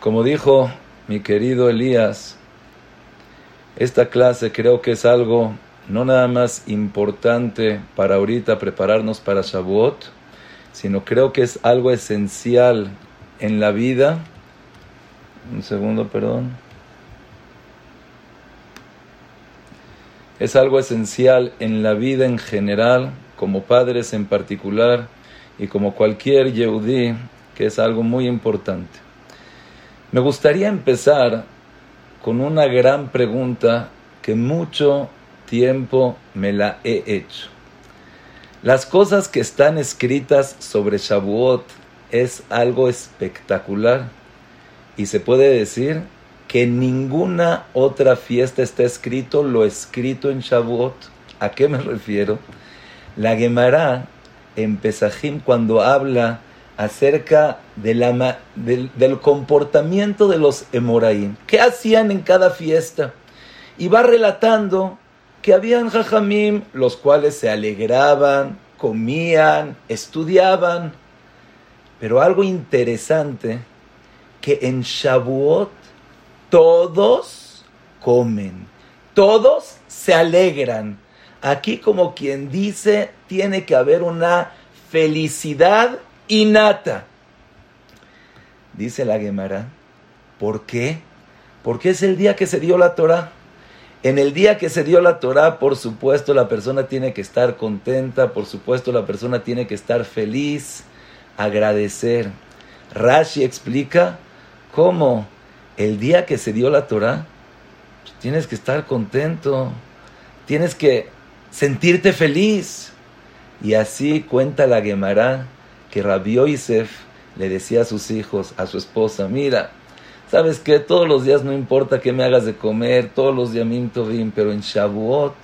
Como dijo mi querido Elías, esta clase creo que es algo no nada más importante para ahorita prepararnos para Shavuot, sino creo que es algo esencial en la vida. Un segundo, perdón. Es algo esencial en la vida en general, como padres en particular, y como cualquier Yehudi, que es algo muy importante. Me gustaría empezar con una gran pregunta que mucho tiempo me la he hecho. Las cosas que están escritas sobre Shavuot es algo espectacular y se puede decir que ninguna otra fiesta está escrito lo escrito en Shavuot. ¿A qué me refiero? La Gemara en Pesajim cuando habla acerca del, comportamiento de los Emoraim. ¿Qué hacían en cada fiesta? Y va relatando que habían jajamim, los cuales se alegraban, comían, estudiaban. Pero algo interesante, que en Shavuot todos comen, todos se alegran. Aquí como quien dice, tiene que haber una felicidad innata. Dice la Gemara, ¿por qué? Porque es el día que se dio la Torah. En el día que se dio la Torah, por supuesto, la persona tiene que estar contenta, por supuesto, la persona tiene que estar feliz, agradecer. Rashi explica cómo el día que se dio la Torah, tienes que estar contento, tienes que sentirte feliz. Y así cuenta la Gemara que Rabbi Yosef le decía a sus hijos, a su esposa, mira, ¿Sabes qué? Todos los días no importa que me hagas de comer, todos los días tovim, pero en Shavuot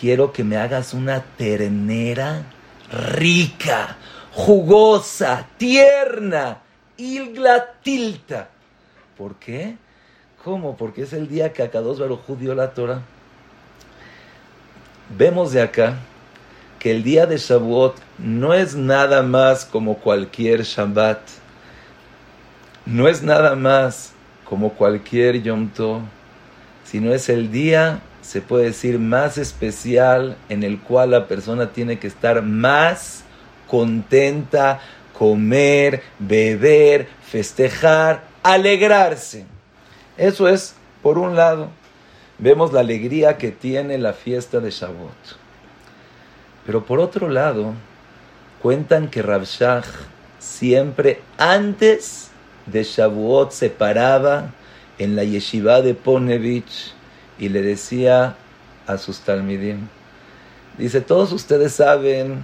quiero que me hagas una ternera rica, jugosa, tierna, tilta. ¿Por qué? ¿Cómo? Porque es el día que Akados Baruj dio la Torah. Vemos de acá que el día de Shavuot no es nada más como cualquier Shabbat no es nada más como cualquier Yom Tov, sino es el día, se puede decir, más especial en el cual la persona tiene que estar más contenta, comer, beber, festejar, alegrarse. Eso es, por un lado, vemos la alegría que tiene la fiesta de Shavuot. Pero por otro lado, cuentan que Rabshah siempre antes de Shavuot se paraba en la yeshiva de Ponevich y le decía a sus talmidim, dice, todos ustedes saben,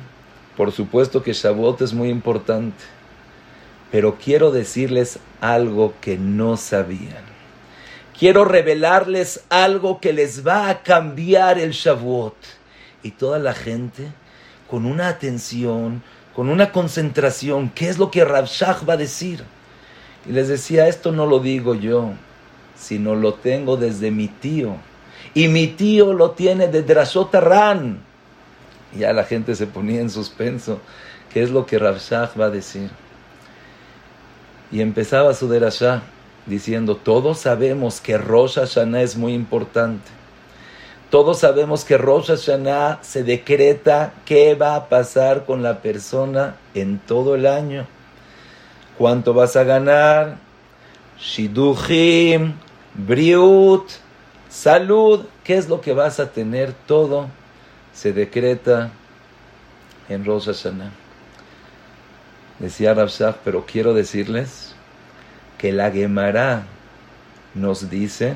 por supuesto que Shavuot es muy importante, pero quiero decirles algo que no sabían. Quiero revelarles algo que les va a cambiar el Shavuot. Y toda la gente, con una atención, con una concentración, ¿qué es lo que Rabshah va a decir? Y les decía, esto no lo digo yo, sino lo tengo desde mi tío. Y mi tío lo tiene de Drashot Ran. Ya la gente se ponía en suspenso. ¿Qué es lo que Rav va a decir? Y empezaba su derashá diciendo, todos sabemos que Rosh Hashanah es muy importante. Todos sabemos que Rosh Hashanah se decreta qué va a pasar con la persona en todo el año. Cuánto vas a ganar, shiduchim, briut, salud, qué es lo que vas a tener, todo se decreta en Rosh Hashanah. Decía Rabshah, pero quiero decirles que la Gemara nos dice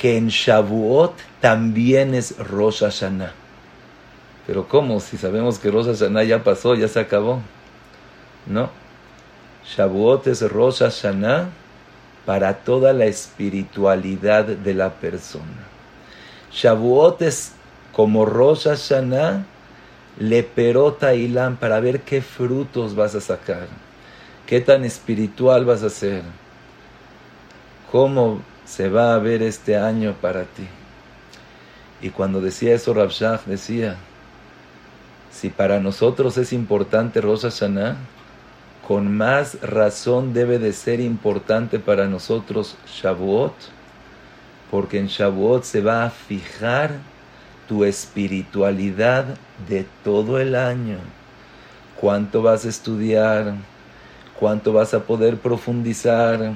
que en Shavuot también es Rosh Hashanah. Pero ¿cómo? Si sabemos que Rosh Hashanah ya pasó, ya se acabó. No. Shavuot es Rosh Hashanah para toda la espiritualidad de la persona. Shavuot es como Rosh Hashanah, leperota ilan para ver qué frutos vas a sacar, qué tan espiritual vas a ser, cómo se va a ver este año para ti. Y cuando decía eso, Rabshah decía, si para nosotros es importante Rosh Hashanah, con más razón debe de ser importante para nosotros Shavuot, porque en Shavuot se va a fijar tu espiritualidad de todo el año. Cuánto vas a estudiar, cuánto vas a poder profundizar,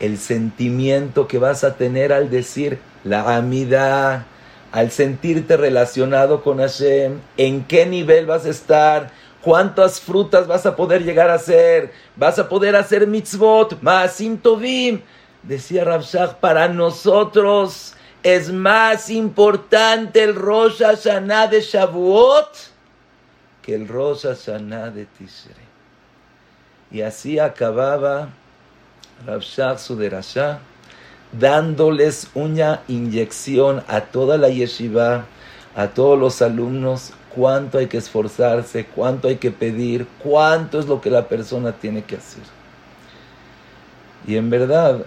el sentimiento que vas a tener al decir la amida, al sentirte relacionado con Hashem, en qué nivel vas a estar, cuántas frutas vas a poder llegar a hacer, vas a poder hacer mitzvot, maasim tovim. Decía Rabshah, para nosotros es más importante el Rosh Hashanah de Shavuot que el Rosh Hashanah de Tishrei. Y así acababa Rabshah su derashah, dándoles una inyección a toda la yeshiva, a todos los alumnos, cuánto hay que esforzarse, cuánto hay que pedir, cuánto es lo que la persona tiene que hacer. Y en verdad,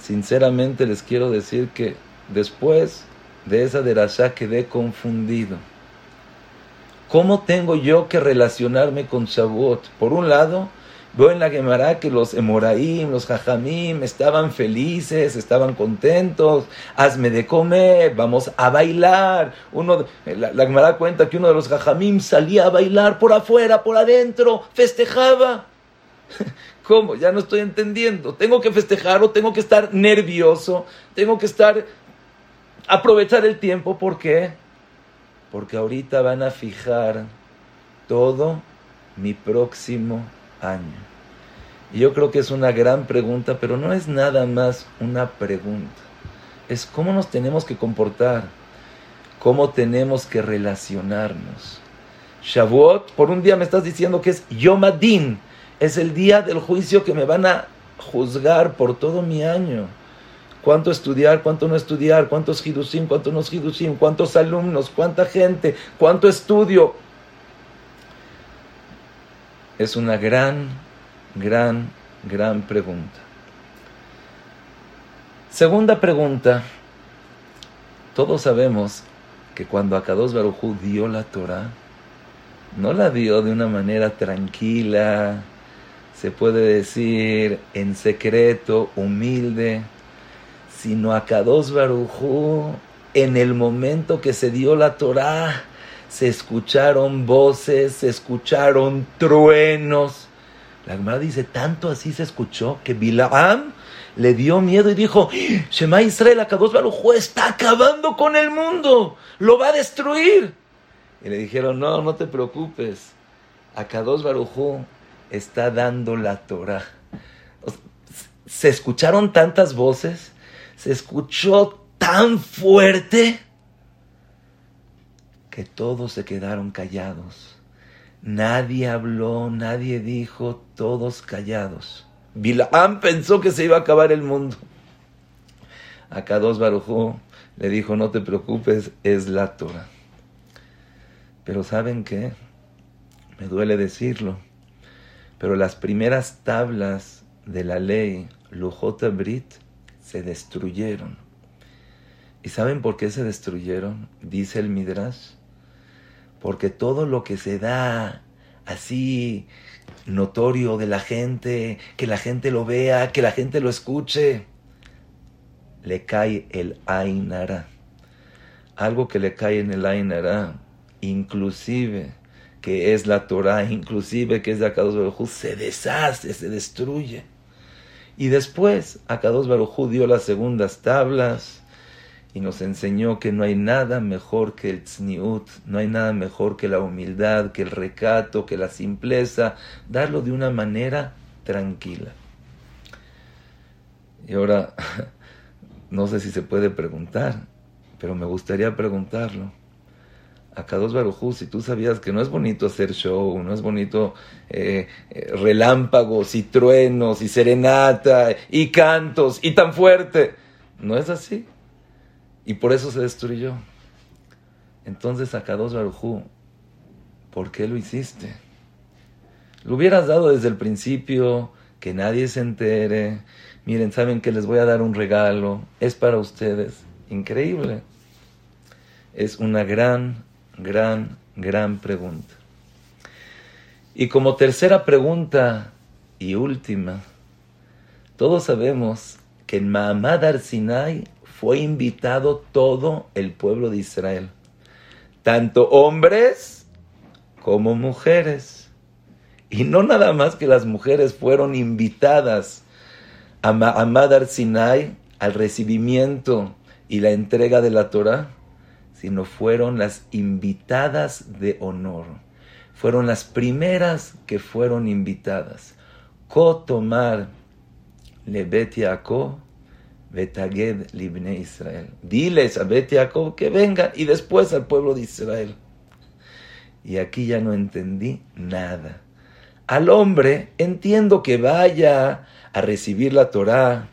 sinceramente les quiero decir que después de esa derashá quedé confundido. ¿Cómo tengo yo que relacionarme con Shavuot? Por un lado, Veo en la Gemara que los Emoraim, los Jajamim estaban felices, estaban contentos. Hazme de comer, vamos a bailar. Uno, la, la cuenta que uno de los Jajamim salía a bailar por afuera, por adentro, festejaba. ¿Cómo? Ya no estoy entendiendo. ¿Tengo que festejar o tengo que estar nervioso? ¿Tengo que estar... aprovechar el tiempo? ¿Por qué? Porque ahorita van a fijar todo mi próximo año. Y yo creo que es una gran pregunta, pero no es nada más una pregunta. Es cómo nos tenemos que comportar, cómo tenemos que relacionarnos. Shavuot, por un día me estás diciendo que es Yom Adin, es el día del juicio que me van a juzgar por todo mi año. Cuánto estudiar, cuánto no estudiar, cuántos hidusim, cuántos no hidusim, cuántos alumnos, cuánta gente, cuánto estudio es una gran, gran, gran pregunta. Segunda pregunta. Todos sabemos que cuando Akados Barujú dio la Torah, no la dio de una manera tranquila, se puede decir en secreto, humilde, sino Akados Barujú en el momento que se dio la Torah, se escucharon voces, se escucharon truenos. La Gemara dice, tanto así se escuchó que Bilaam le dio miedo y dijo, Shema Israel, Akados Baruj está acabando con el mundo, lo va a destruir. Y le dijeron, no, no te preocupes, Akados Baruj está dando la Torah. Se escucharon tantas voces, se escuchó tan fuerte que todos se quedaron callados. Nadie habló, nadie dijo, todos callados. Bilaam pensó que se iba a acabar el mundo. Acá dos Barujú le dijo, no te preocupes, es la Torah. Pero ¿saben qué? Me duele decirlo, pero las primeras tablas de la ley, Lujot Brit, se destruyeron. ¿Y saben por qué se destruyeron? Dice el Midrash porque todo lo que se da así notorio de la gente, que la gente lo vea, que la gente lo escuche, le cae el Ainara. Algo que le cae en el Ainara, inclusive que es la Torah, inclusive que es de Akados Baruj se deshace, se destruye. Y después Akados Baruj dio las segundas tablas, y nos enseñó que no hay nada mejor que el tzniut, no hay nada mejor que la humildad, que el recato, que la simpleza, darlo de una manera tranquila. Y ahora, no sé si se puede preguntar, pero me gustaría preguntarlo. A Kadosh Barujú, si tú sabías que no es bonito hacer show, no es bonito eh, eh, relámpagos y truenos y serenata y cantos y tan fuerte, ¿no es así? Y por eso se destruyó. Entonces, Akados Barujú, ¿por qué lo hiciste? Lo hubieras dado desde el principio, que nadie se entere. Miren, saben que les voy a dar un regalo, es para ustedes. Increíble. Es una gran, gran, gran pregunta. Y como tercera pregunta, y última. Todos sabemos que en Mahamad Arsinai fue invitado todo el pueblo de Israel, tanto hombres como mujeres. Y no nada más que las mujeres fueron invitadas a Mahamad Sinai al recibimiento y la entrega de la Torah, sino fueron las invitadas de honor. Fueron las primeras que fueron invitadas. Kotomar lebet Yaakov betaged libne Israel. Diles a Bet Yaakov que vengan y después al pueblo de Israel. Y aquí ya no entendí nada. Al hombre entiendo que vaya a recibir la Torah,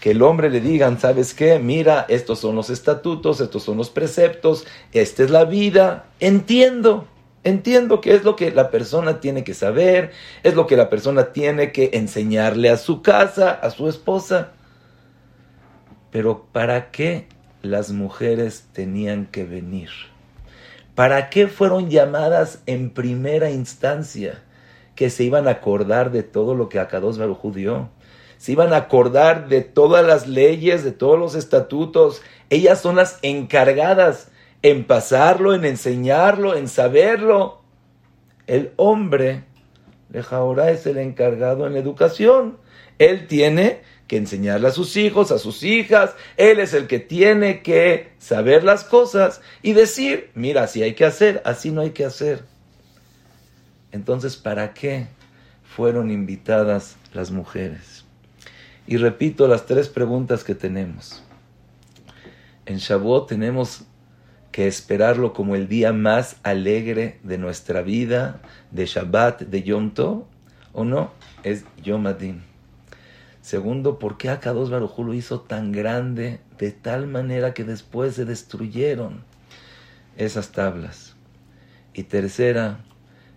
que el hombre le digan, ¿sabes qué? Mira, estos son los estatutos, estos son los preceptos, esta es la vida. Entiendo, entiendo que es lo que la persona tiene que saber, es lo que la persona tiene que enseñarle a su casa, a su esposa. Pero ¿para qué las mujeres tenían que venir? ¿Para qué fueron llamadas en primera instancia? Que se iban a acordar de todo lo que Akados Baruj dio se iban a acordar de todas las leyes, de todos los estatutos. Ellas son las encargadas en pasarlo, en enseñarlo, en saberlo. El hombre, ahora es el encargado en la educación. Él tiene que enseñarle a sus hijos, a sus hijas. Él es el que tiene que saber las cosas y decir, mira, así hay que hacer, así no hay que hacer. Entonces, ¿para qué fueron invitadas las mujeres? Y repito las tres preguntas que tenemos. En Shavuot tenemos que esperarlo como el día más alegre de nuestra vida, de Shabbat, de Yom Tov, o no, es Yom Adin. Segundo, ¿por qué Akados Baruj lo hizo tan grande de tal manera que después se destruyeron esas tablas? Y tercera,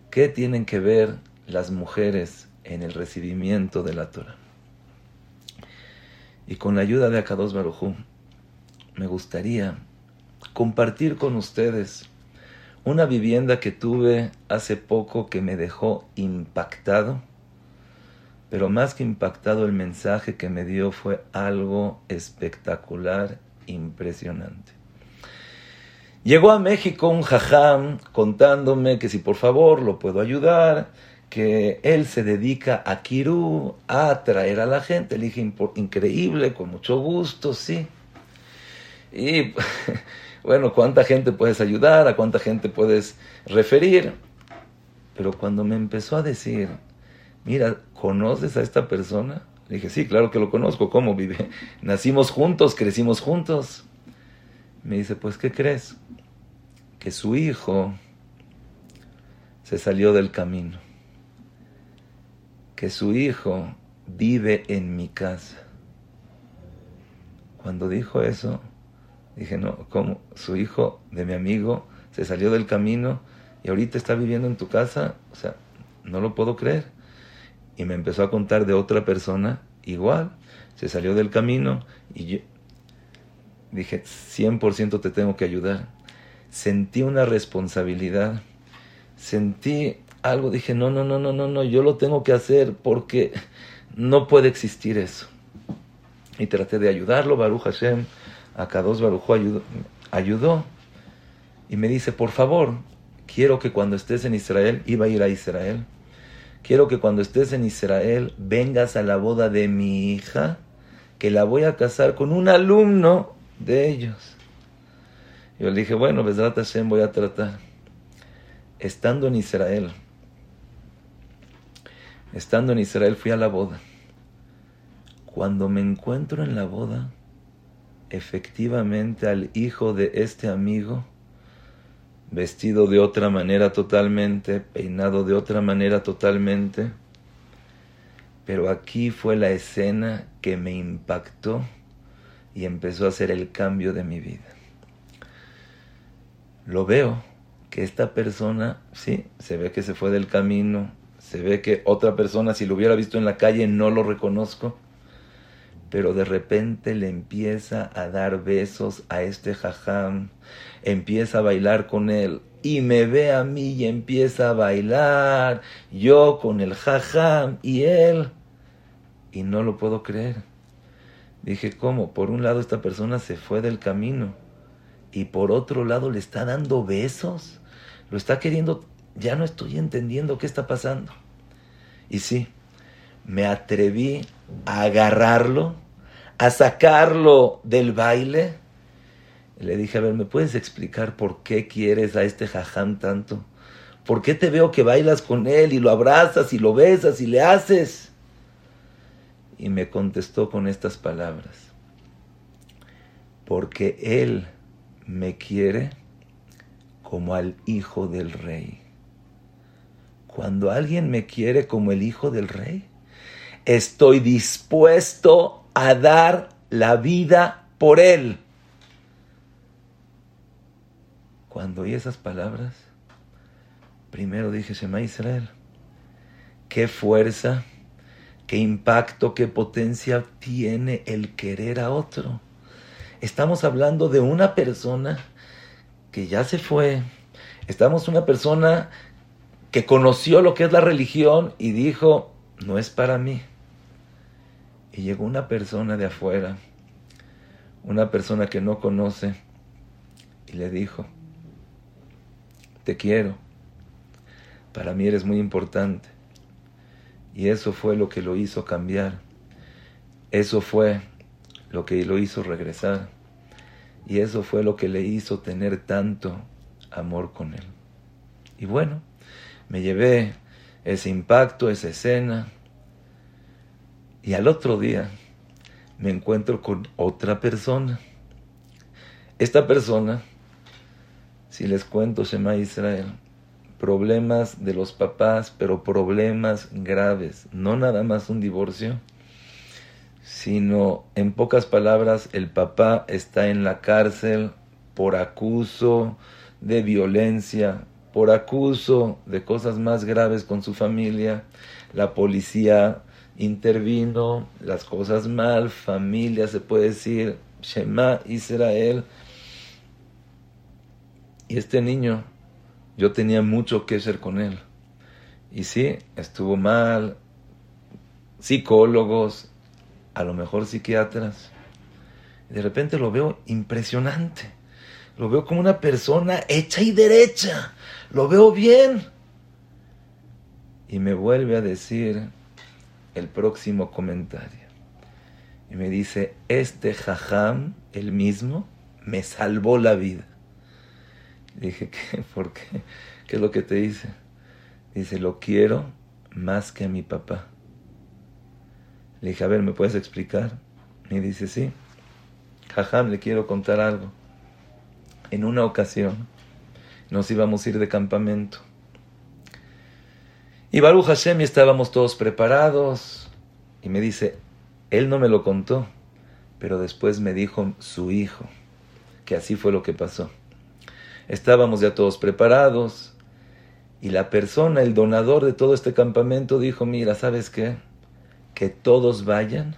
¿qué tienen que ver las mujeres en el recibimiento de la Torah? y con la ayuda de Akados Barujú, me gustaría compartir con ustedes una vivienda que tuve hace poco que me dejó impactado, pero más que impactado el mensaje que me dio fue algo espectacular, impresionante. Llegó a México un jajam contándome que si por favor lo puedo ayudar, que él se dedica a Kirú, a atraer a la gente. Le dije, increíble, con mucho gusto, sí. Y bueno, ¿cuánta gente puedes ayudar? ¿A cuánta gente puedes referir? Pero cuando me empezó a decir, mira, ¿conoces a esta persona? Le dije, sí, claro que lo conozco, ¿cómo vive? Nacimos juntos, crecimos juntos. Me dice, pues, ¿qué crees? Que su hijo se salió del camino que su hijo vive en mi casa. Cuando dijo eso, dije, no, ¿cómo? Su hijo de mi amigo se salió del camino y ahorita está viviendo en tu casa. O sea, no lo puedo creer. Y me empezó a contar de otra persona igual. Se salió del camino y yo dije, 100% te tengo que ayudar. Sentí una responsabilidad. Sentí algo, dije, no, no, no, no, no, no, yo lo tengo que hacer porque no puede existir eso. Y traté de ayudarlo, Baruch Hashem, a Kadosh Baruch ayudó, ayudó. Y me dice, por favor, quiero que cuando estés en Israel, iba a ir a Israel, quiero que cuando estés en Israel vengas a la boda de mi hija, que la voy a casar con un alumno de ellos. Yo le dije, bueno, Besrat Hashem voy a tratar. Estando en Israel, Estando en Israel fui a la boda. Cuando me encuentro en la boda, efectivamente al hijo de este amigo, vestido de otra manera totalmente, peinado de otra manera totalmente, pero aquí fue la escena que me impactó y empezó a hacer el cambio de mi vida. Lo veo que esta persona, sí, se ve que se fue del camino, se ve que otra persona, si lo hubiera visto en la calle, no lo reconozco. pero de repente le empieza a dar besos a este jajam, empieza a bailar con él y me ve a mí y empieza a bailar, yo con el jajam y él, y no lo puedo creer. Dije, ¿cómo? Por un lado esta persona se fue del camino y por otro lado le está dando besos, lo está queriendo, ya no estoy entendiendo qué está pasando. Y sí, me atreví a agarrarlo, a sacarlo del baile. Le dije, a ver, ¿me puedes explicar por qué quieres a este jajam tanto? ¿Por qué te veo que bailas con él y lo abrazas y lo besas y le haces? Y me contestó con estas palabras. Porque él me quiere como al hijo del rey. Cuando alguien me quiere como el hijo del rey, estoy dispuesto a dar la vida por él. Cuando oí esas palabras, primero dije, Shema Israel, qué fuerza, qué impacto, qué potencia tiene el querer a otro. Estamos hablando de una persona que ya se fue. Estamos una persona que conoció lo que es la religión y dijo, no es para mí. Y llegó una persona de afuera, una persona que no conoce, y le dijo, te quiero, para mí eres muy importante. Y eso fue lo que lo hizo cambiar, eso fue lo que lo hizo regresar, y eso fue lo que le hizo tener tanto amor con él. Y bueno, me llevé ese impacto, esa escena, y al otro día me encuentro con otra persona. Esta persona, si les cuento, Shema Israel, problemas de los papás, pero problemas graves, no nada más un divorcio, sino en pocas palabras, el papá está en la cárcel por acuso de violencia, por acuso de cosas más graves con su familia, la policía intervino, las cosas mal, familia, se puede decir, Shema Israel. Y este niño, yo tenía mucho que hacer con él. Y sí, estuvo mal, psicólogos, a lo mejor psiquiatras. De repente lo veo impresionante. Lo veo como una persona hecha y derecha. Lo veo bien. Y me vuelve a decir, el próximo comentario. Y me dice, este jajam, el mismo, me salvó la vida. Dije, ¿qué? ¿Por qué? ¿Qué es lo que te dice? Dice, lo quiero más que a mi papá. Le dije, a ver, ¿me puedes explicar? Y dice, sí. Jajam, le quiero contar algo. En una ocasión nos íbamos a ir de campamento y Baruch Hashem y estábamos todos preparados. Y me dice, él no me lo contó, pero después me dijo su hijo, que así fue lo que pasó. Estábamos ya todos preparados y la persona, el donador de todo este campamento dijo, mira, ¿sabes qué? Que todos vayan,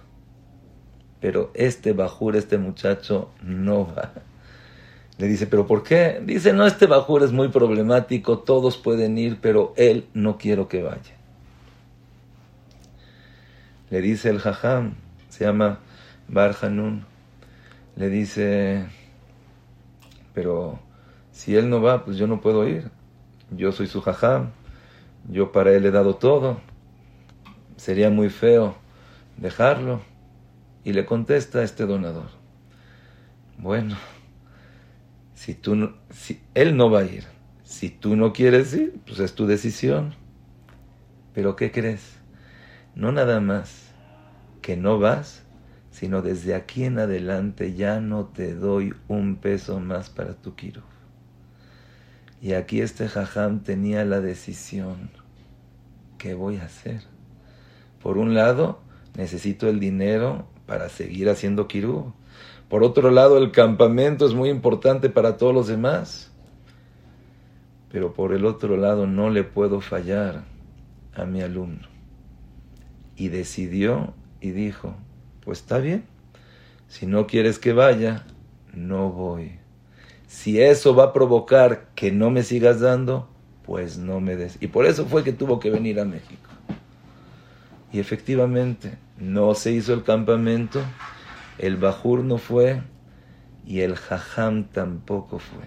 pero este bajur, este muchacho, no va. Le dice, ¿pero por qué? Dice, no, este Bajur es muy problemático, todos pueden ir, pero él no quiero que vaya. Le dice el Jajam, se llama Bar Hanun, le dice, pero si él no va, pues yo no puedo ir. Yo soy su Jajam, yo para él he dado todo. Sería muy feo dejarlo. Y le contesta este donador, bueno, si tú si él no va a ir, si tú no quieres ir, pues es tu decisión. Pero ¿qué crees? No nada más que no vas, sino desde aquí en adelante ya no te doy un peso más para tu kiro. Y aquí este jajam tenía la decisión. ¿Qué voy a hacer? Por un lado, necesito el dinero para seguir haciendo kirú. Por otro lado, el campamento es muy importante para todos los demás. Pero por el otro lado, no le puedo fallar a mi alumno. Y decidió y dijo, Pues está bien. Si no quieres que vaya, no voy. Si eso va a provocar que no me sigas dando, pues no me des. Y por eso fue que tuvo que venir a México. Y efectivamente, no se hizo el campamento, el Bajur no fue y el Jajam tampoco fue.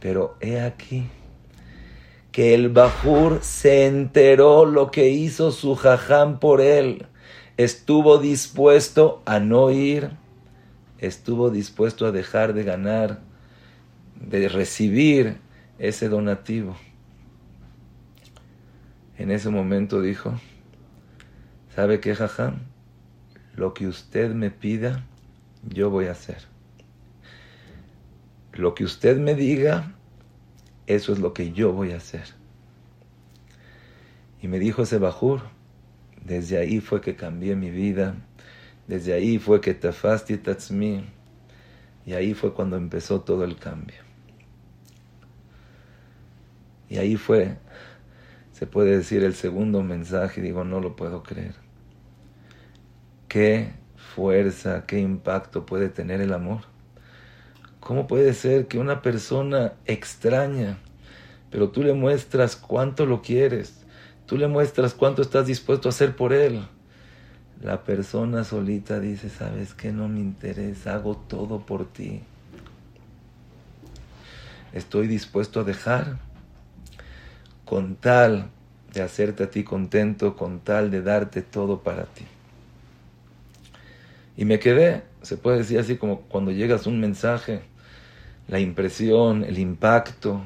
Pero he aquí que el Bajur se enteró lo que hizo su Jajam por él. Estuvo dispuesto a no ir, estuvo dispuesto a dejar de ganar, de recibir ese donativo. En ese momento dijo, ¿sabe qué, Jajam? Lo que usted me pida, yo voy a hacer. Lo que usted me diga, eso es lo que yo voy a hacer. Y me dijo ese bajur, desde ahí fue que cambié mi vida, desde ahí fue que tafasti tatzmi, y ahí fue cuando empezó todo el cambio. Y ahí fue, se puede decir, el segundo mensaje, digo, no lo puedo creer. Qué fuerza, qué impacto puede tener el amor. ¿Cómo puede ser que una persona extraña, pero tú le muestras cuánto lo quieres, tú le muestras cuánto estás dispuesto a hacer por él? La persona solita dice, sabes que no me interesa, hago todo por ti. Estoy dispuesto a dejar con tal de hacerte a ti contento, con tal de darte todo para ti. Y me quedé, se puede decir así como cuando llegas un mensaje, la impresión, el impacto,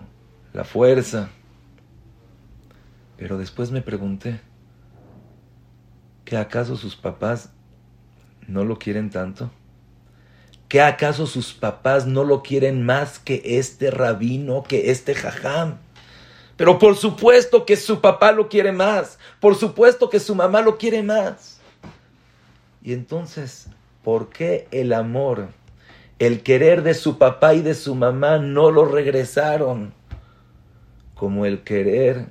la fuerza. Pero después me pregunté, ¿que acaso sus papás no lo quieren tanto? ¿Que acaso sus papás no lo quieren más que este rabino, que este jajam? Pero por supuesto que su papá lo quiere más, por supuesto que su mamá lo quiere más. Y entonces ¿Por qué el amor, el querer de su papá y de su mamá no lo regresaron como el querer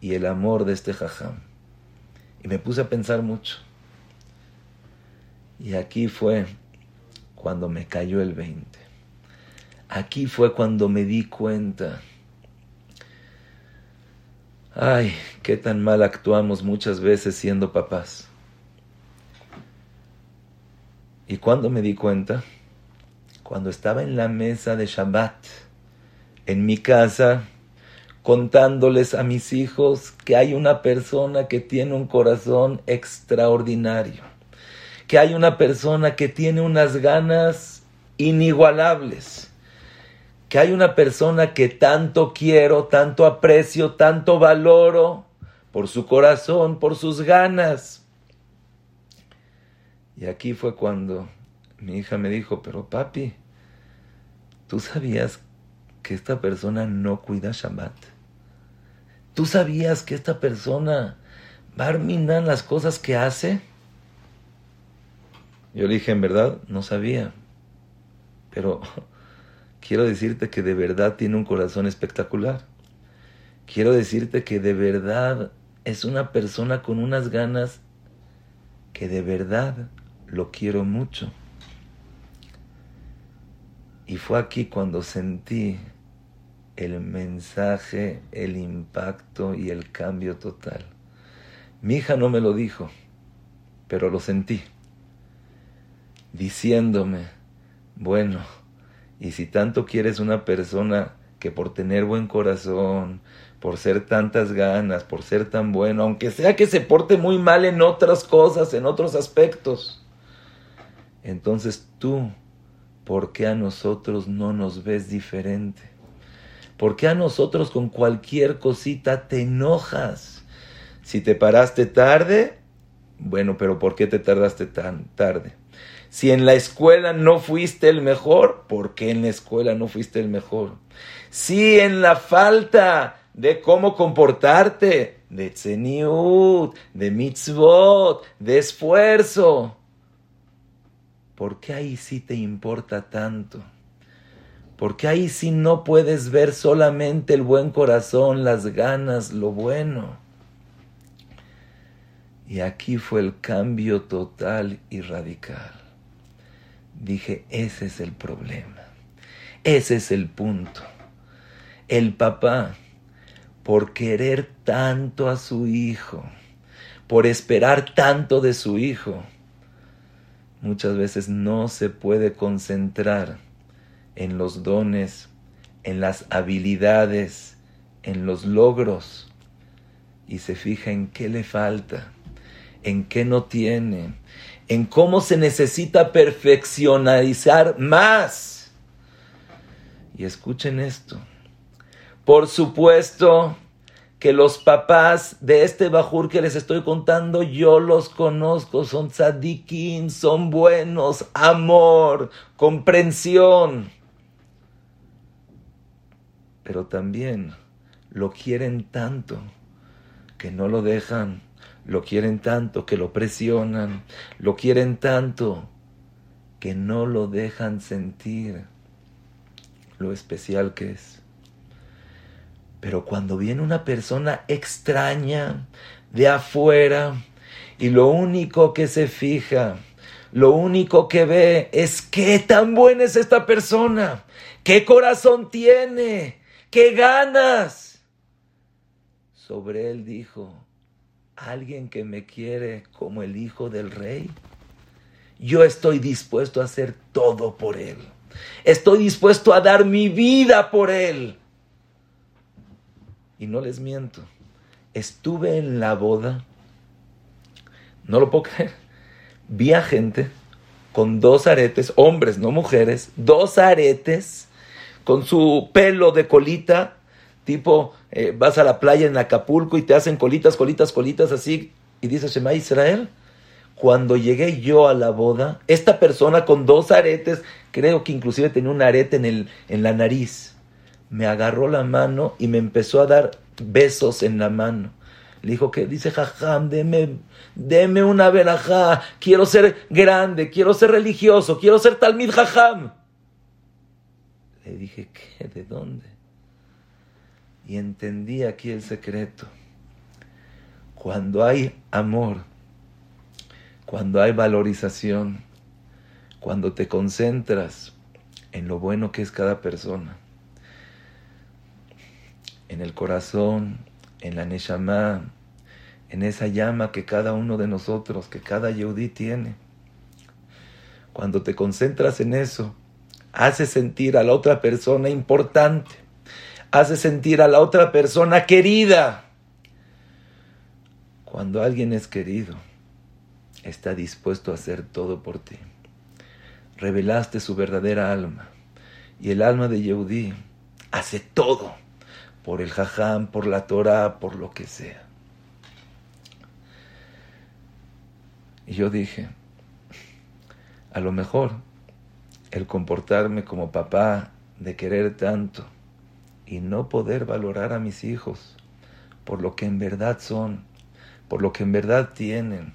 y el amor de este jajam? Y me puse a pensar mucho. Y aquí fue cuando me cayó el 20. Aquí fue cuando me di cuenta. Ay, qué tan mal actuamos muchas veces siendo papás. ¿Y cuando me di cuenta? Cuando estaba en la mesa de Shabbat, en mi casa, contándoles a mis hijos que hay una persona que tiene un corazón extraordinario, que hay una persona que tiene unas ganas inigualables, que hay una persona que tanto quiero, tanto aprecio, tanto valoro por su corazón, por sus ganas, y aquí fue cuando mi hija me dijo, pero papi, ¿tú sabías que esta persona no cuida Shabbat? ¿Tú sabías que esta persona va a las cosas que hace? Yo le dije, en verdad, no sabía. Pero quiero decirte que de verdad tiene un corazón espectacular. Quiero decirte que de verdad es una persona con unas ganas que de verdad lo quiero mucho. Y fue aquí cuando sentí el mensaje, el impacto y el cambio total. Mi hija no me lo dijo, pero lo sentí, diciéndome, bueno, y si tanto quieres una persona que por tener buen corazón, por ser tantas ganas, por ser tan bueno, aunque sea que se porte muy mal en otras cosas, en otros aspectos, entonces tú, ¿por qué a nosotros no nos ves diferente? ¿Por qué a nosotros con cualquier cosita te enojas? Si te paraste tarde, bueno, pero ¿por qué te tardaste tan tarde? Si en la escuela no fuiste el mejor, ¿por qué en la escuela no fuiste el mejor? Si en la falta de cómo comportarte, de tzeniut, de mitzvot, de esfuerzo, ¿por qué ahí sí te importa tanto? ¿Por qué ahí sí no puedes ver solamente el buen corazón, las ganas, lo bueno? Y aquí fue el cambio total y radical. Dije, ese es el problema. Ese es el punto. El papá, por querer tanto a su hijo, por esperar tanto de su hijo, muchas veces no se puede concentrar en los dones, en las habilidades, en los logros, y se fija en qué le falta, en qué no tiene, en cómo se necesita perfeccionalizar más y escuchen esto. Por supuesto que los papás de este Bajur que les estoy contando, yo los conozco, son tzadikim, son buenos, amor, comprensión. Pero también lo quieren tanto que no lo dejan, lo quieren tanto que lo presionan, lo quieren tanto que no lo dejan sentir lo especial que es. Pero cuando viene una persona extraña de afuera y lo único que se fija, lo único que ve es qué tan buena es esta persona, qué corazón tiene, qué ganas. Sobre él dijo, alguien que me quiere como el hijo del rey, yo estoy dispuesto a hacer todo por él. Estoy dispuesto a dar mi vida por Él. Y no les miento, estuve en la boda, no lo puedo creer, vi a gente con dos aretes, hombres, no mujeres, dos aretes, con su pelo de colita, tipo, eh, vas a la playa en Acapulco y te hacen colitas, colitas, colitas así, y dice Shema Israel, cuando llegué yo a la boda, esta persona con dos aretes, creo que inclusive tenía un arete en, el, en la nariz, me agarró la mano y me empezó a dar besos en la mano. Le dijo que dice, jajam, deme, deme una verajá, quiero ser grande, quiero ser religioso, quiero ser talmid jajam. Le dije, ¿qué? ¿De dónde? Y entendí aquí el secreto. Cuando hay amor, cuando hay valorización, cuando te concentras en lo bueno que es cada persona, en el corazón, en la neshama, en esa llama que cada uno de nosotros, que cada yehudí tiene. Cuando te concentras en eso, hace sentir a la otra persona importante, hace sentir a la otra persona querida. Cuando alguien es querido, está dispuesto a hacer todo por ti. Revelaste su verdadera alma. Y el alma de Yehudí hace todo por el jajam, por la Torah, por lo que sea. Y yo dije, a lo mejor el comportarme como papá, de querer tanto y no poder valorar a mis hijos por lo que en verdad son, por lo que en verdad tienen,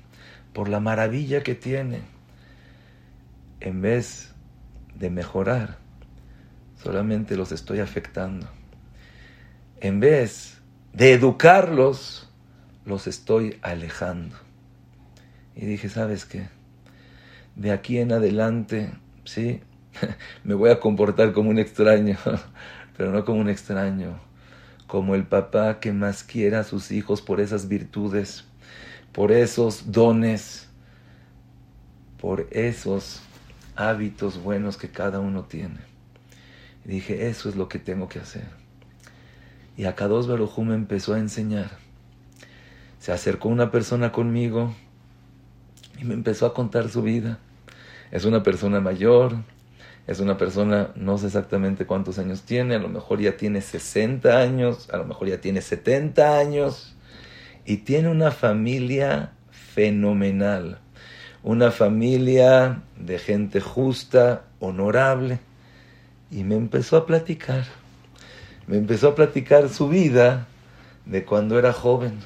por la maravilla que tiene, en vez de mejorar, solamente los estoy afectando. En vez de educarlos, los estoy alejando. Y dije, ¿sabes qué? De aquí en adelante, sí, me voy a comportar como un extraño, pero no como un extraño, como el papá que más quiera a sus hijos por esas virtudes por esos dones, por esos hábitos buenos que cada uno tiene. Y dije, eso es lo que tengo que hacer. Y a Kadosh Barujú me empezó a enseñar. Se acercó una persona conmigo y me empezó a contar su vida. Es una persona mayor, es una persona, no sé exactamente cuántos años tiene, a lo mejor ya tiene 60 años, a lo mejor ya tiene 70 años y tiene una familia fenomenal, una familia de gente justa, honorable, y me empezó a platicar, me empezó a platicar su vida de cuando era joven,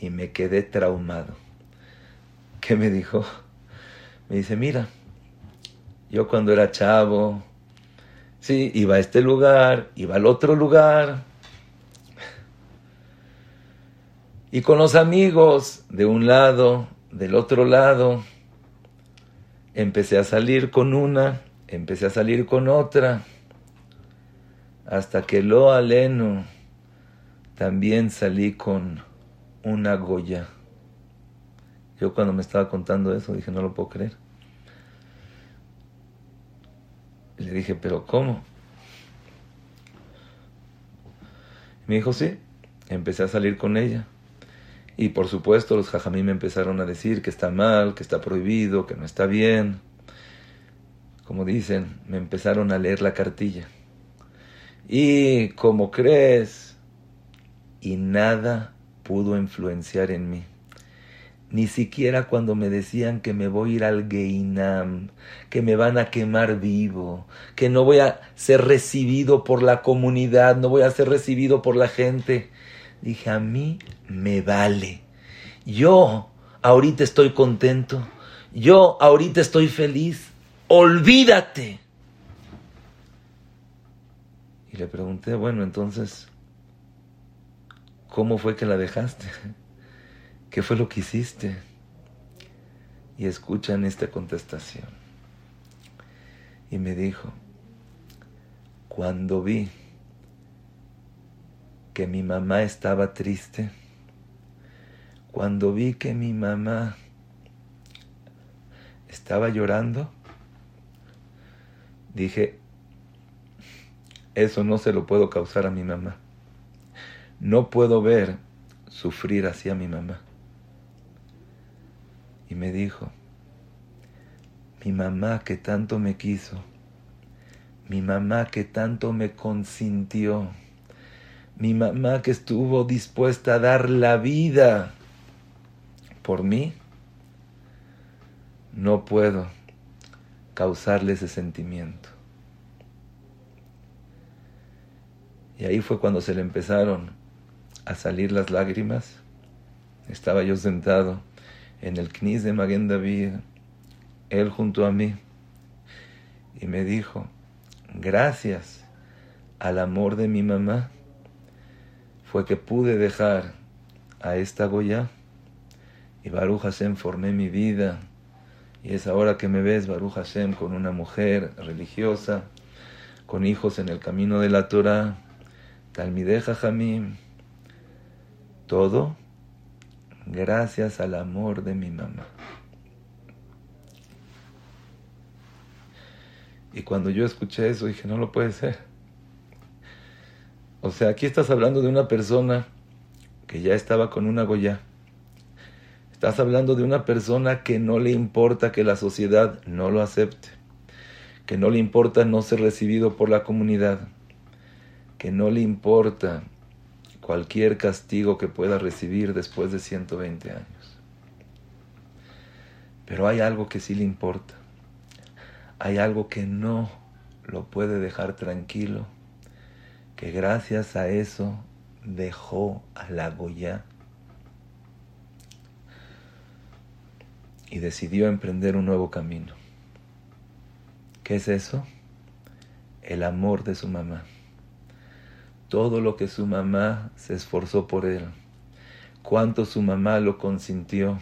y me quedé traumado. ¿Qué me dijo? Me dice, mira, yo cuando era chavo, sí, iba a este lugar, iba al otro lugar, Y con los amigos de un lado, del otro lado, empecé a salir con una, empecé a salir con otra, hasta que lo aleno también salí con una Goya. Yo cuando me estaba contando eso dije, no lo puedo creer. Le dije, pero ¿cómo? Me dijo, sí, empecé a salir con ella. Y por supuesto los jajamí me empezaron a decir que está mal, que está prohibido, que no está bien. Como dicen, me empezaron a leer la cartilla. Y como crees, y nada pudo influenciar en mí. Ni siquiera cuando me decían que me voy a ir al Geinam, que me van a quemar vivo, que no voy a ser recibido por la comunidad, no voy a ser recibido por la gente. Dije, a mí me vale. Yo ahorita estoy contento. Yo ahorita estoy feliz. Olvídate. Y le pregunté, bueno, entonces, ¿cómo fue que la dejaste? ¿Qué fue lo que hiciste? Y escuchan esta contestación. Y me dijo, cuando vi que mi mamá estaba triste, cuando vi que mi mamá estaba llorando, dije, eso no se lo puedo causar a mi mamá. No puedo ver sufrir así a mi mamá. Y me dijo, mi mamá que tanto me quiso, mi mamá que tanto me consintió, mi mamá que estuvo dispuesta a dar la vida por mí, no puedo causarle ese sentimiento. Y ahí fue cuando se le empezaron a salir las lágrimas. Estaba yo sentado en el knis de Maguen David, él junto a mí, y me dijo, gracias al amor de mi mamá, fue que pude dejar a esta Goya y Baruch Hashem formé mi vida. Y es ahora que me ves, Baruch Hashem, con una mujer religiosa, con hijos en el camino de la Torah, Talmideja Jamim. Todo gracias al amor de mi mamá. Y cuando yo escuché eso dije, no lo puede ser. O sea, aquí estás hablando de una persona que ya estaba con una Goya. Estás hablando de una persona que no le importa que la sociedad no lo acepte, que no le importa no ser recibido por la comunidad, que no le importa cualquier castigo que pueda recibir después de 120 años. Pero hay algo que sí le importa. Hay algo que no lo puede dejar tranquilo que gracias a eso dejó a la Goya y decidió emprender un nuevo camino. ¿Qué es eso? El amor de su mamá. Todo lo que su mamá se esforzó por él, cuánto su mamá lo consintió,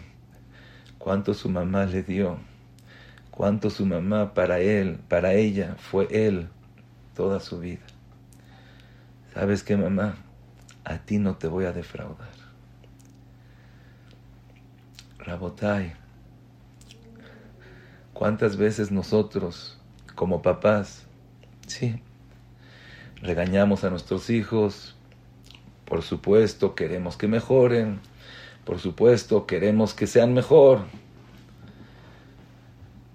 cuánto su mamá le dio, cuánto su mamá para él, para ella, fue él toda su vida. ¿Sabes qué, mamá? A ti no te voy a defraudar. Rabotai, ¿cuántas veces nosotros, como papás, sí, regañamos a nuestros hijos? Por supuesto, queremos que mejoren. Por supuesto, queremos que sean mejor.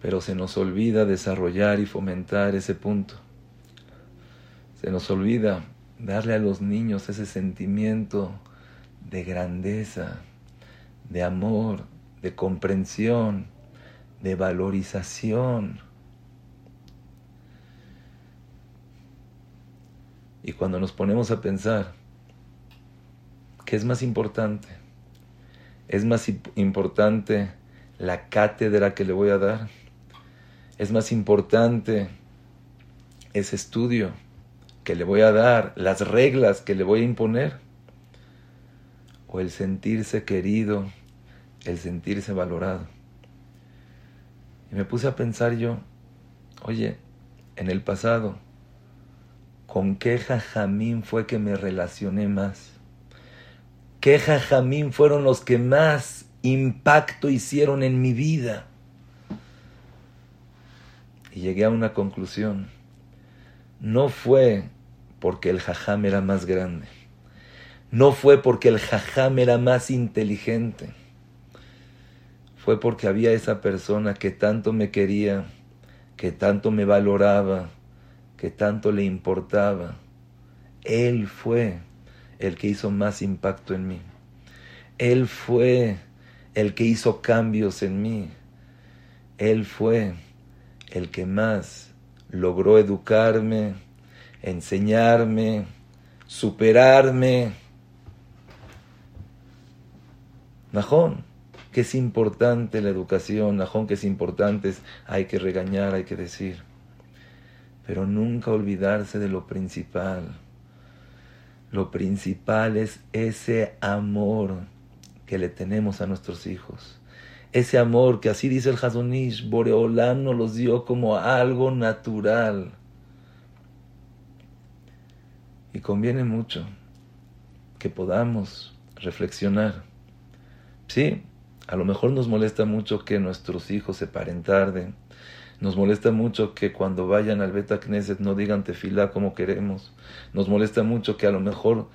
Pero se nos olvida desarrollar y fomentar ese punto. Se nos olvida darle a los niños ese sentimiento de grandeza, de amor, de comprensión, de valorización. Y cuando nos ponemos a pensar, ¿qué es más importante? ¿Es más importante la cátedra que le voy a dar? ¿Es más importante ese estudio? que le voy a dar, las reglas que le voy a imponer, o el sentirse querido, el sentirse valorado. Y me puse a pensar yo, oye, en el pasado, ¿con qué jajamín fue que me relacioné más? ¿Qué jajamín fueron los que más impacto hicieron en mi vida? Y llegué a una conclusión. No fue porque el jajam era más grande. No fue porque el jajam era más inteligente. Fue porque había esa persona que tanto me quería, que tanto me valoraba, que tanto le importaba. Él fue el que hizo más impacto en mí. Él fue el que hizo cambios en mí. Él fue el que más logró educarme, enseñarme, superarme. Najón, que es importante la educación, Najón, que es importante, hay que regañar, hay que decir, pero nunca olvidarse de lo principal. Lo principal es ese amor que le tenemos a nuestros hijos ese amor que así dice el Hazonish, Boreolán nos los dio como algo natural. Y conviene mucho que podamos reflexionar. Sí, a lo mejor nos molesta mucho que nuestros hijos se paren tarde. Nos molesta mucho que cuando vayan al Beta Knesset no digan tefilá como queremos. Nos molesta mucho que a lo mejor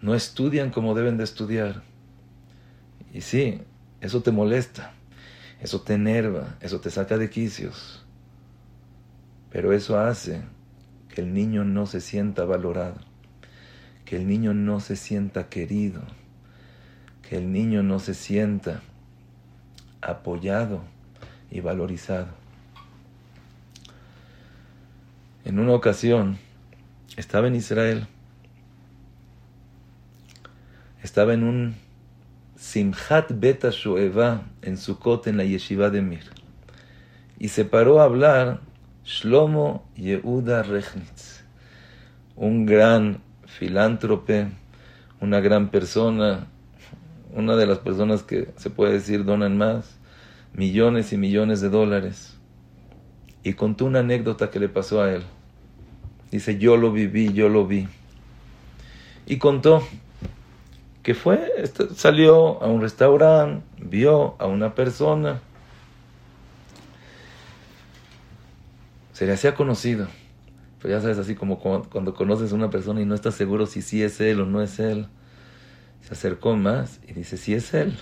no estudian como deben de estudiar. Y sí, eso te molesta, eso te enerva, eso te saca de quicios. Pero eso hace que el niño no se sienta valorado, que el niño no se sienta querido, que el niño no se sienta apoyado y valorizado. En una ocasión estaba en Israel, estaba en un Simchat Beta Shoeva en Sukkot en la yeshiva de Mir. Y se paró a hablar Shlomo Yehuda Rechnitz, un gran filántrope, una gran persona, una de las personas que se puede decir donan más, millones y millones de dólares. Y contó una anécdota que le pasó a él. Dice, yo lo viví, yo lo vi. Y contó que fue, este, salió a un restaurante, vio a una persona, se le hacía conocido. Pero ya sabes, así como cuando conoces a una persona y no estás seguro si sí es él o no es él. Se acercó más y dice, sí es él.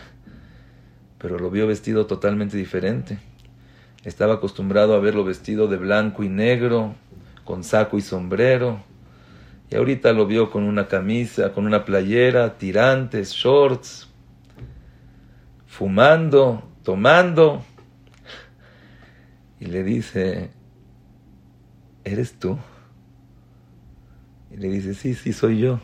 Pero lo vio vestido totalmente diferente. Estaba acostumbrado a verlo vestido de blanco y negro, con saco y sombrero. Y ahorita lo vio con una camisa, con una playera, tirantes, shorts, fumando, tomando. Y le dice, ¿eres tú? Y le dice, sí, sí, soy yo.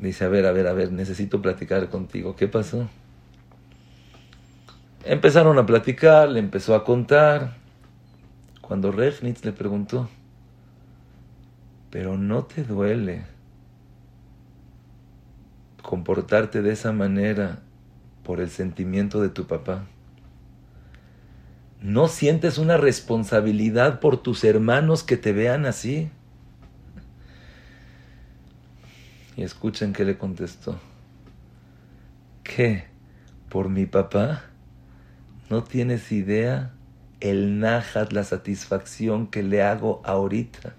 Dice, a ver, a ver, a ver, necesito platicar contigo. ¿Qué pasó? Empezaron a platicar, le empezó a contar. Cuando Rechnitz le preguntó, pero no te duele comportarte de esa manera por el sentimiento de tu papá. ¿No sientes una responsabilidad por tus hermanos que te vean así? Y escuchen qué le contestó. ¿Qué? ¿Por mi papá? ¿No tienes idea el najat, la satisfacción que le hago ahorita?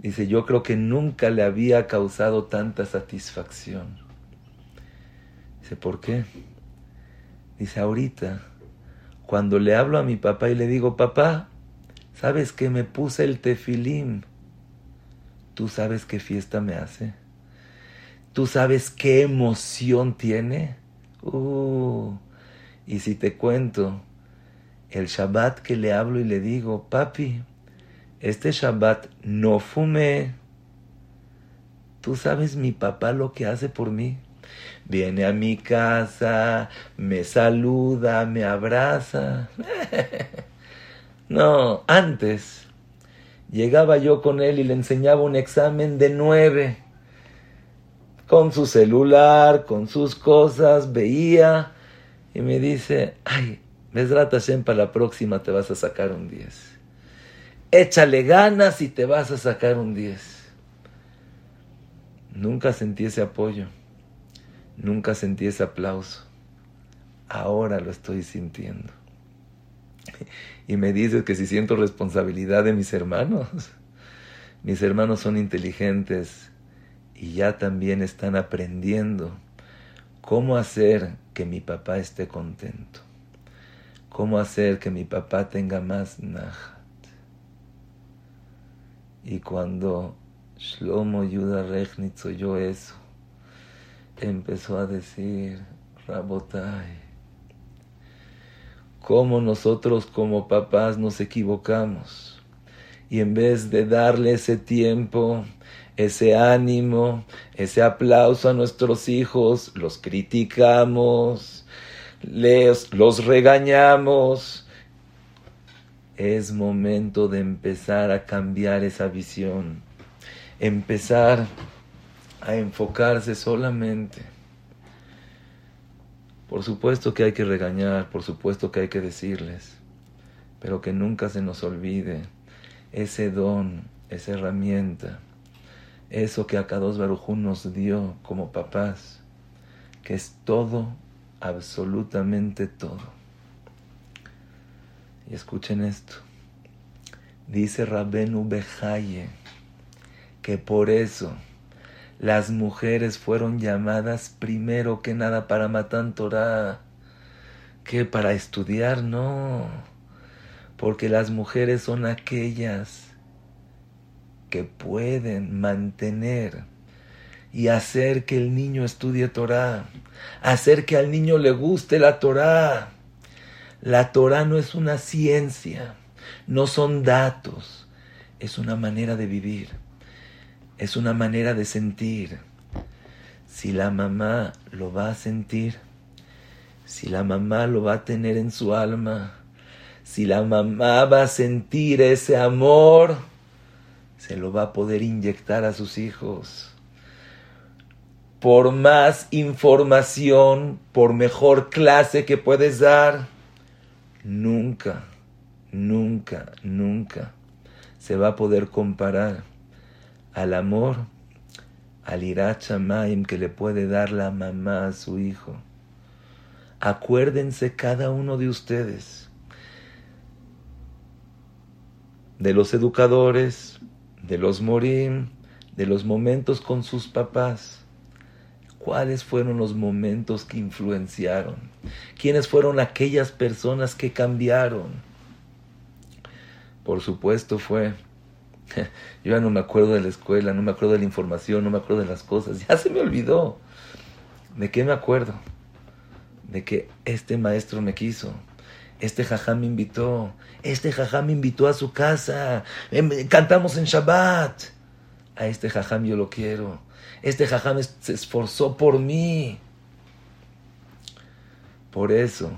Dice, yo creo que nunca le había causado tanta satisfacción. Dice, ¿por qué? Dice, ahorita, cuando le hablo a mi papá y le digo, papá, ¿sabes que me puse el tefilín? ¿Tú sabes qué fiesta me hace? ¿Tú sabes qué emoción tiene? Uh, y si te cuento, el Shabbat que le hablo y le digo, papi, este Shabbat no fumé. Tú sabes mi papá lo que hace por mí. Viene a mi casa, me saluda, me abraza. no, antes llegaba yo con él y le enseñaba un examen de nueve con su celular, con sus cosas, veía y me dice, ay, Mesrat Hashem, para la próxima te vas a sacar un 10. Échale ganas y te vas a sacar un 10. Nunca sentí ese apoyo, nunca sentí ese aplauso. Ahora lo estoy sintiendo. Y me dices que si siento responsabilidad de mis hermanos. Mis hermanos son inteligentes y ya también están aprendiendo cómo hacer que mi papá esté contento. Cómo hacer que mi papá tenga más najat. Y cuando Shlomo Yuda Rechnitz oyó eso, empezó a decir, Rabotai, cómo nosotros como papás nos equivocamos. Y en vez de darle ese tiempo, ese ánimo, ese aplauso a nuestros hijos, los criticamos, les, los regañamos. Es momento de empezar a cambiar esa visión, empezar a enfocarse solamente. Por supuesto que hay que regañar, por supuesto que hay que decirles, pero que nunca se nos olvide ese don, esa herramienta eso que Akados Barujú nos dio como papás, que es todo, absolutamente todo. Y escuchen esto. Dice Rabenu Bejaye que por eso las mujeres fueron llamadas primero que nada para matar Torah, que para estudiar, no. Porque las mujeres son aquellas que pueden mantener y hacer que el niño estudie Torah, hacer que al niño le guste la Torah. La Torah no es una ciencia, no son datos, es una manera de vivir, es una manera de sentir. Si la mamá lo va a sentir, si la mamá lo va a tener en su alma, si la mamá va a sentir ese amor, se lo va a poder inyectar a sus hijos. Por más información, por mejor clase que puedes dar, nunca, nunca, nunca se va a poder comparar al amor, al irachamaim que le puede dar la mamá a su hijo. Acuérdense cada uno de ustedes de los educadores, de los morim, de los momentos con sus papás. ¿Cuáles fueron los momentos que influenciaron? ¿Quiénes fueron aquellas personas que cambiaron? Por supuesto fue, yo ya no me acuerdo de la escuela, no me acuerdo de la información, no me acuerdo de las cosas, ya se me olvidó. ¿De qué me acuerdo? De que este maestro me quiso, este jajá me invitó, este jajá me invitó a su casa, em, cantamos en Shabbat. A este jajam yo lo quiero. Este jajam se esforzó por mí. Por eso,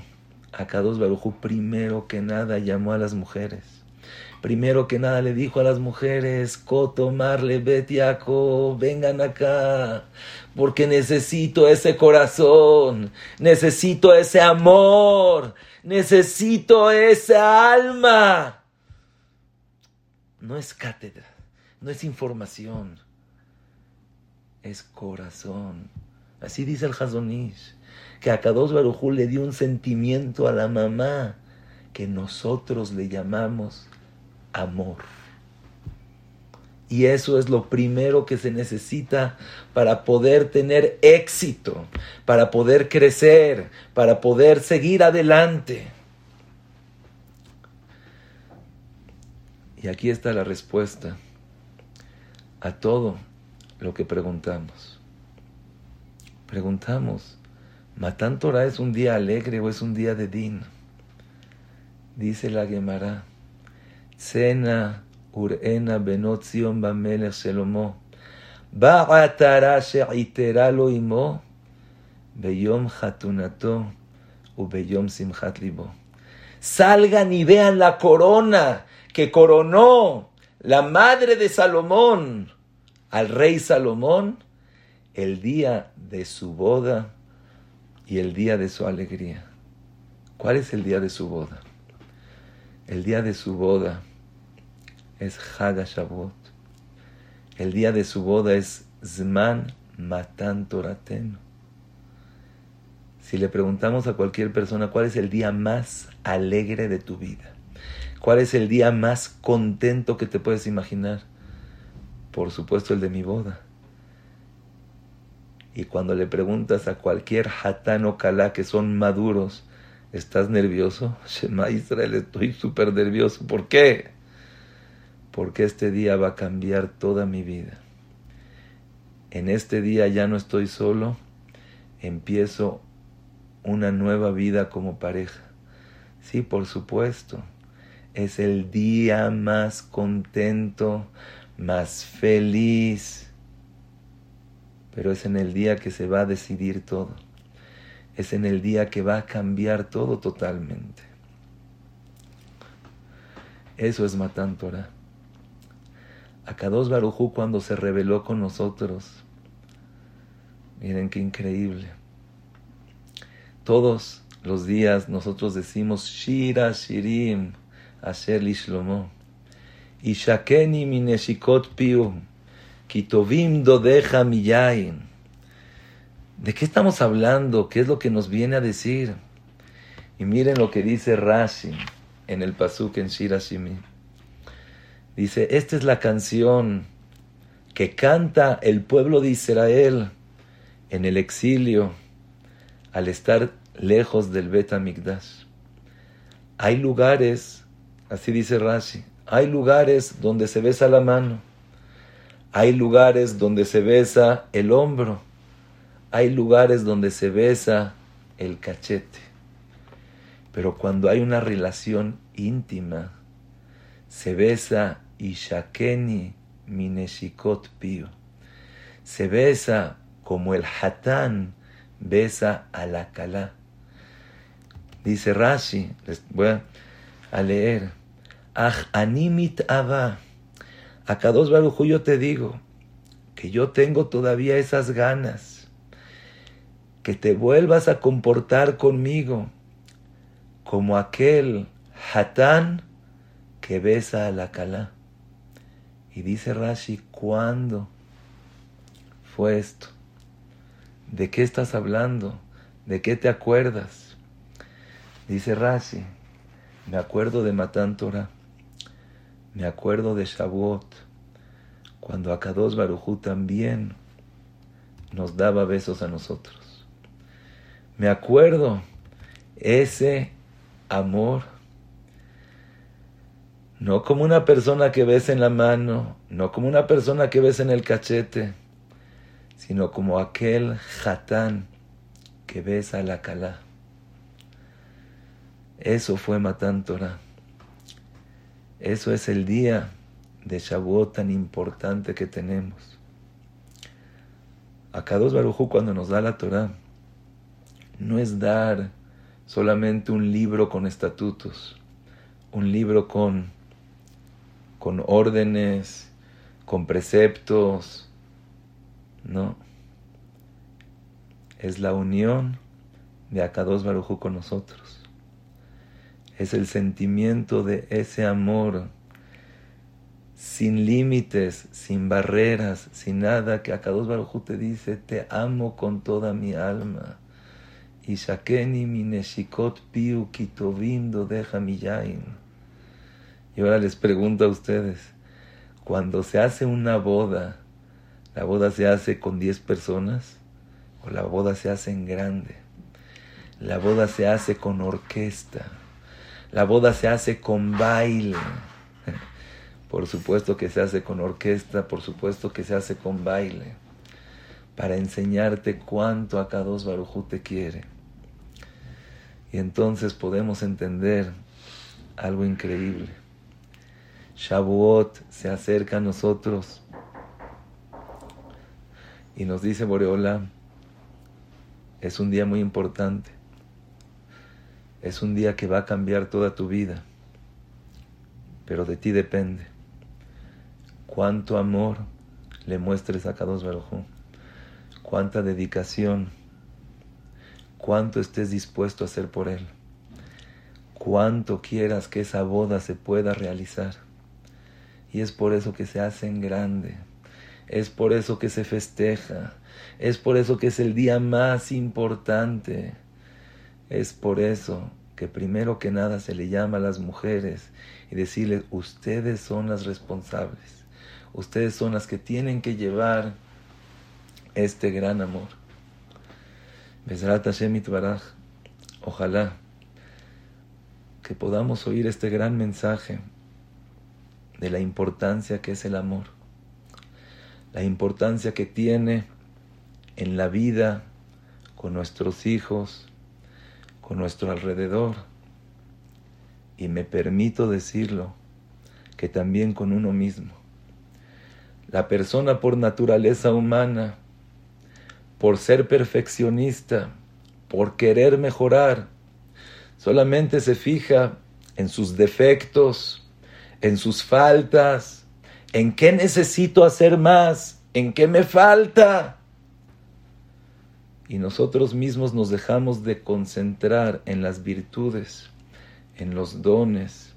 Akados Barujú primero que nada llamó a las mujeres. Primero que nada le dijo a las mujeres, Coto, Marle, Betiaco, vengan acá, porque necesito ese corazón, necesito ese amor, necesito esa alma. No es cátedra, no es información, es corazón. Así dice el Hazonish, que a Kadosh Barujú le dio un sentimiento a la mamá que nosotros le llamamos amor. Y eso es lo primero que se necesita para poder tener éxito, para poder crecer, para poder seguir adelante. Y aquí está la respuesta a todo lo que preguntamos. Preguntamos, ¿Matán Torah es un día alegre o es un día de din? Dice la Gemara Cena וראינה בנות ציון במלך שלמה. בא עטרה שעיטרה לו אמו Salgan y vean la corona que coronó la madre de Salomón al rey Salomón el día de su boda y el día de su alegría. ¿Cuál es el día de su boda? El día de su boda es Haga El día de su boda es Zman Matan Torateno. Si le preguntamos a cualquier persona cuál es el día más alegre de tu vida, cuál es el día más contento que te puedes imaginar, por supuesto el de mi boda. Y cuando le preguntas a cualquier hatán o kalá que son maduros, ¿estás nervioso? Shema Israel, estoy súper nervioso. ¿Por qué? Porque este día va a cambiar toda mi vida. En este día ya no estoy solo, empiezo una nueva vida como pareja. Sí, por supuesto. Es el día más contento, más feliz. Pero es en el día que se va a decidir todo. Es en el día que va a cambiar todo totalmente. Eso es Matan Torah. Akados Barujú cuando se reveló con nosotros. Miren qué increíble todos los días nosotros decimos Shira Shirim Asher Lishlomo. Ishakeni mineshikot piu. Kitovim dodeja miyain. ¿De qué estamos hablando? ¿Qué es lo que nos viene a decir? Y miren lo que dice Rashi en el Pasuk en Shira Shimi. Dice, esta es la canción que canta el pueblo de Israel en el exilio al estar lejos del Bet Hay lugares, así dice Rashi, hay lugares donde se besa la mano, hay lugares donde se besa el hombro, hay lugares donde se besa el cachete. Pero cuando hay una relación íntima, se besa Ishakeni Mineshikot Pio. Se besa como el hatán besa a la calá. Dice Rashi, les voy a leer. Ah, animit ava. Acá dos barujú yo te digo que yo tengo todavía esas ganas. Que te vuelvas a comportar conmigo como aquel hatán que besa a la calá. Y dice Rashi, ¿cuándo fue esto? ¿De qué estás hablando? ¿De qué te acuerdas? Dice Rashi, me acuerdo de Matan Torah, me acuerdo de Shavuot, cuando Akados Barujú también nos daba besos a nosotros. Me acuerdo ese amor, no como una persona que besa en la mano, no como una persona que besa en el cachete, sino como aquel jatán que besa la calá. Eso fue Matán Torah. Eso es el día de Shavuot tan importante que tenemos. A Kadosh Barujú cuando nos da la Torah, no es dar solamente un libro con estatutos, un libro con, con órdenes, con preceptos, no. Es la unión de Akados Barujú con nosotros. Es el sentimiento de ese amor sin límites, sin barreras, sin nada, que Akados Barujú te dice, te amo con toda mi alma. Y Shakeni mineshikot piu kitovindo deja miyain. Y ahora les pregunto a ustedes, cuando se hace una boda, ¿La boda se hace con 10 personas o la boda se hace en grande? La boda se hace con orquesta. La boda se hace con baile. Por supuesto que se hace con orquesta, por supuesto que se hace con baile. Para enseñarte cuánto Akados Barujú te quiere. Y entonces podemos entender algo increíble. Shavuot se acerca a nosotros y nos dice Boreola, es un día muy importante. Es un día que va a cambiar toda tu vida. Pero de ti depende. Cuánto amor le muestres a Kadosh Baruj cuánta dedicación, cuánto estés dispuesto a hacer por él, cuánto quieras que esa boda se pueda realizar. Y es por eso que se hace en grande, es por eso que se festeja, es por eso que es el día más importante, es por eso que primero que nada se le llama a las mujeres y decirles, ustedes son las responsables, ustedes son las que tienen que llevar este gran amor. Ojalá que podamos oír este gran mensaje de la importancia que es el amor, la importancia que tiene en la vida con nuestros hijos, con nuestro alrededor. Y me permito decirlo, que también con uno mismo. La persona por naturaleza humana, por ser perfeccionista, por querer mejorar, solamente se fija en sus defectos, en sus faltas, en qué necesito hacer más, en qué me falta. Y nosotros mismos nos dejamos de concentrar en las virtudes, en los dones,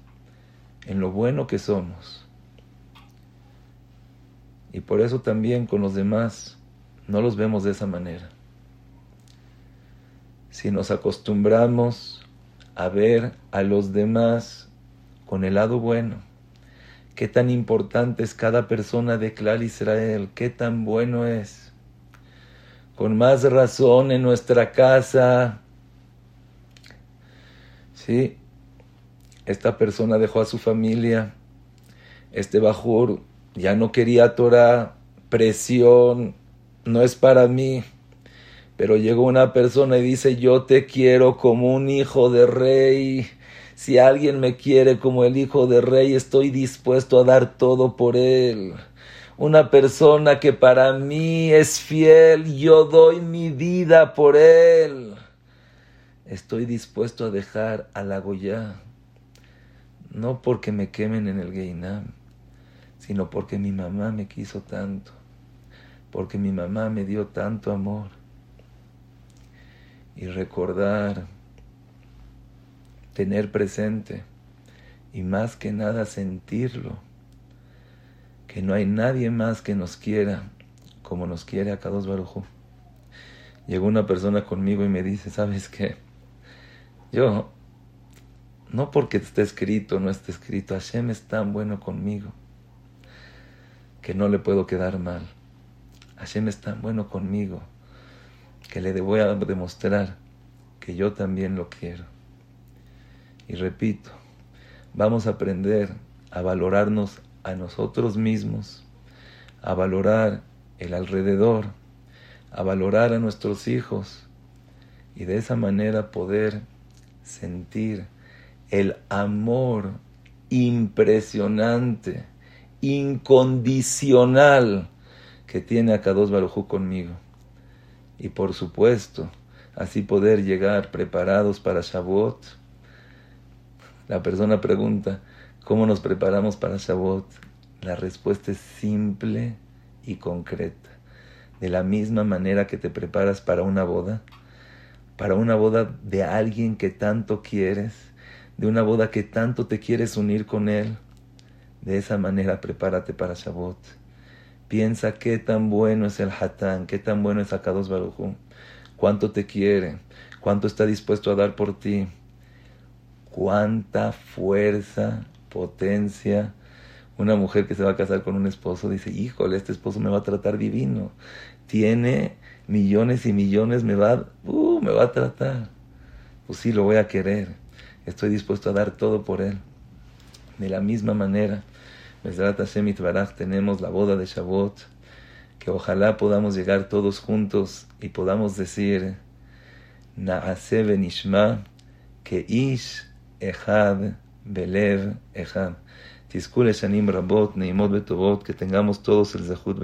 en lo bueno que somos. Y por eso también con los demás no los vemos de esa manera. Si nos acostumbramos a ver a los demás con el lado bueno, qué tan importante es cada persona de Clar Israel, qué tan bueno es. Con más razón en nuestra casa. Sí, esta persona dejó a su familia, este Bajur ya no quería Torah, presión, no es para mí. Pero llegó una persona y dice, yo te quiero como un hijo de rey. Si alguien me quiere como el hijo de rey, estoy dispuesto a dar todo por él. Una persona que para mí es fiel, yo doy mi vida por él. Estoy dispuesto a dejar a la Goya, no porque me quemen en el Geinam, sino porque mi mamá me quiso tanto porque mi mamá me dio tanto amor. Y recordar, tener presente y más que nada sentirlo, que no hay nadie más que nos quiera como nos quiere a Kadosh Baruj Llegó una persona conmigo y me dice, ¿sabes qué? Yo, no porque esté escrito no esté escrito, Hashem es tan bueno conmigo que no le puedo quedar mal. Hashem es tan bueno conmigo que le voy a demostrar que yo también lo quiero. Y repito, vamos a aprender a valorarnos a nosotros mismos, a valorar el alrededor, a valorar a nuestros hijos y de esa manera poder sentir el amor impresionante, incondicional que tiene a Kadosh Barujú conmigo. Y por supuesto, así poder llegar preparados para Shavuot. La persona pregunta, ¿cómo nos preparamos para Shavuot? La respuesta es simple y concreta. De la misma manera que te preparas para una boda, para una boda de alguien que tanto quieres, de una boda que tanto te quieres unir con él, de esa manera prepárate para Shavuot. Piensa qué tan bueno es el Hatán, qué tan bueno es Akados Barujú, cuánto te quiere, cuánto está dispuesto a dar por ti, cuánta fuerza, potencia. Una mujer que se va a casar con un esposo dice, híjole, este esposo me va a tratar divino, tiene millones y millones, me va, uh, me va a tratar. Pues sí, lo voy a querer, estoy dispuesto a dar todo por él. De la misma manera, tenemos la boda de Shavuot, que ojalá podamos llegar todos juntos y podamos decir, Naase benishma, que ish echad belev echad. Tizkule shanim rabot, neimot betovot, que tengamos todos el zehut